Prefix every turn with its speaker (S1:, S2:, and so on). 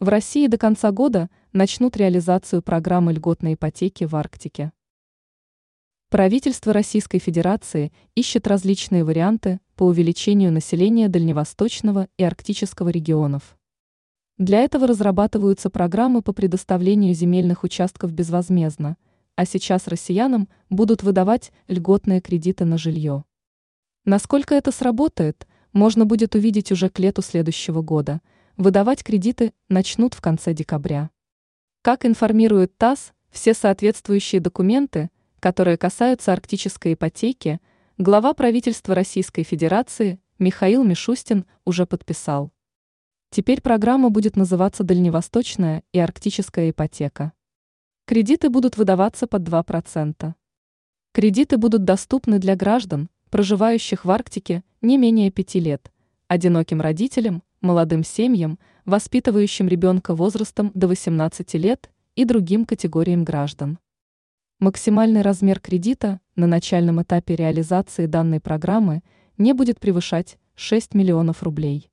S1: В России до конца года начнут реализацию программы льготной ипотеки в Арктике. Правительство Российской Федерации ищет различные варианты по увеличению населения Дальневосточного и Арктического регионов. Для этого разрабатываются программы по предоставлению земельных участков безвозмездно, а сейчас россиянам будут выдавать льготные кредиты на жилье. Насколько это сработает, можно будет увидеть уже к лету следующего года – Выдавать кредиты начнут в конце декабря. Как информирует ТАСС, все соответствующие документы, которые касаются арктической ипотеки, глава правительства Российской Федерации Михаил Мишустин уже подписал. Теперь программа будет называться «Дальневосточная и арктическая ипотека». Кредиты будут выдаваться под 2%. Кредиты будут доступны для граждан, проживающих в Арктике не менее пяти лет, одиноким родителям, молодым семьям, воспитывающим ребенка возрастом до 18 лет и другим категориям граждан. Максимальный размер кредита на начальном этапе реализации данной программы не будет превышать 6 миллионов рублей.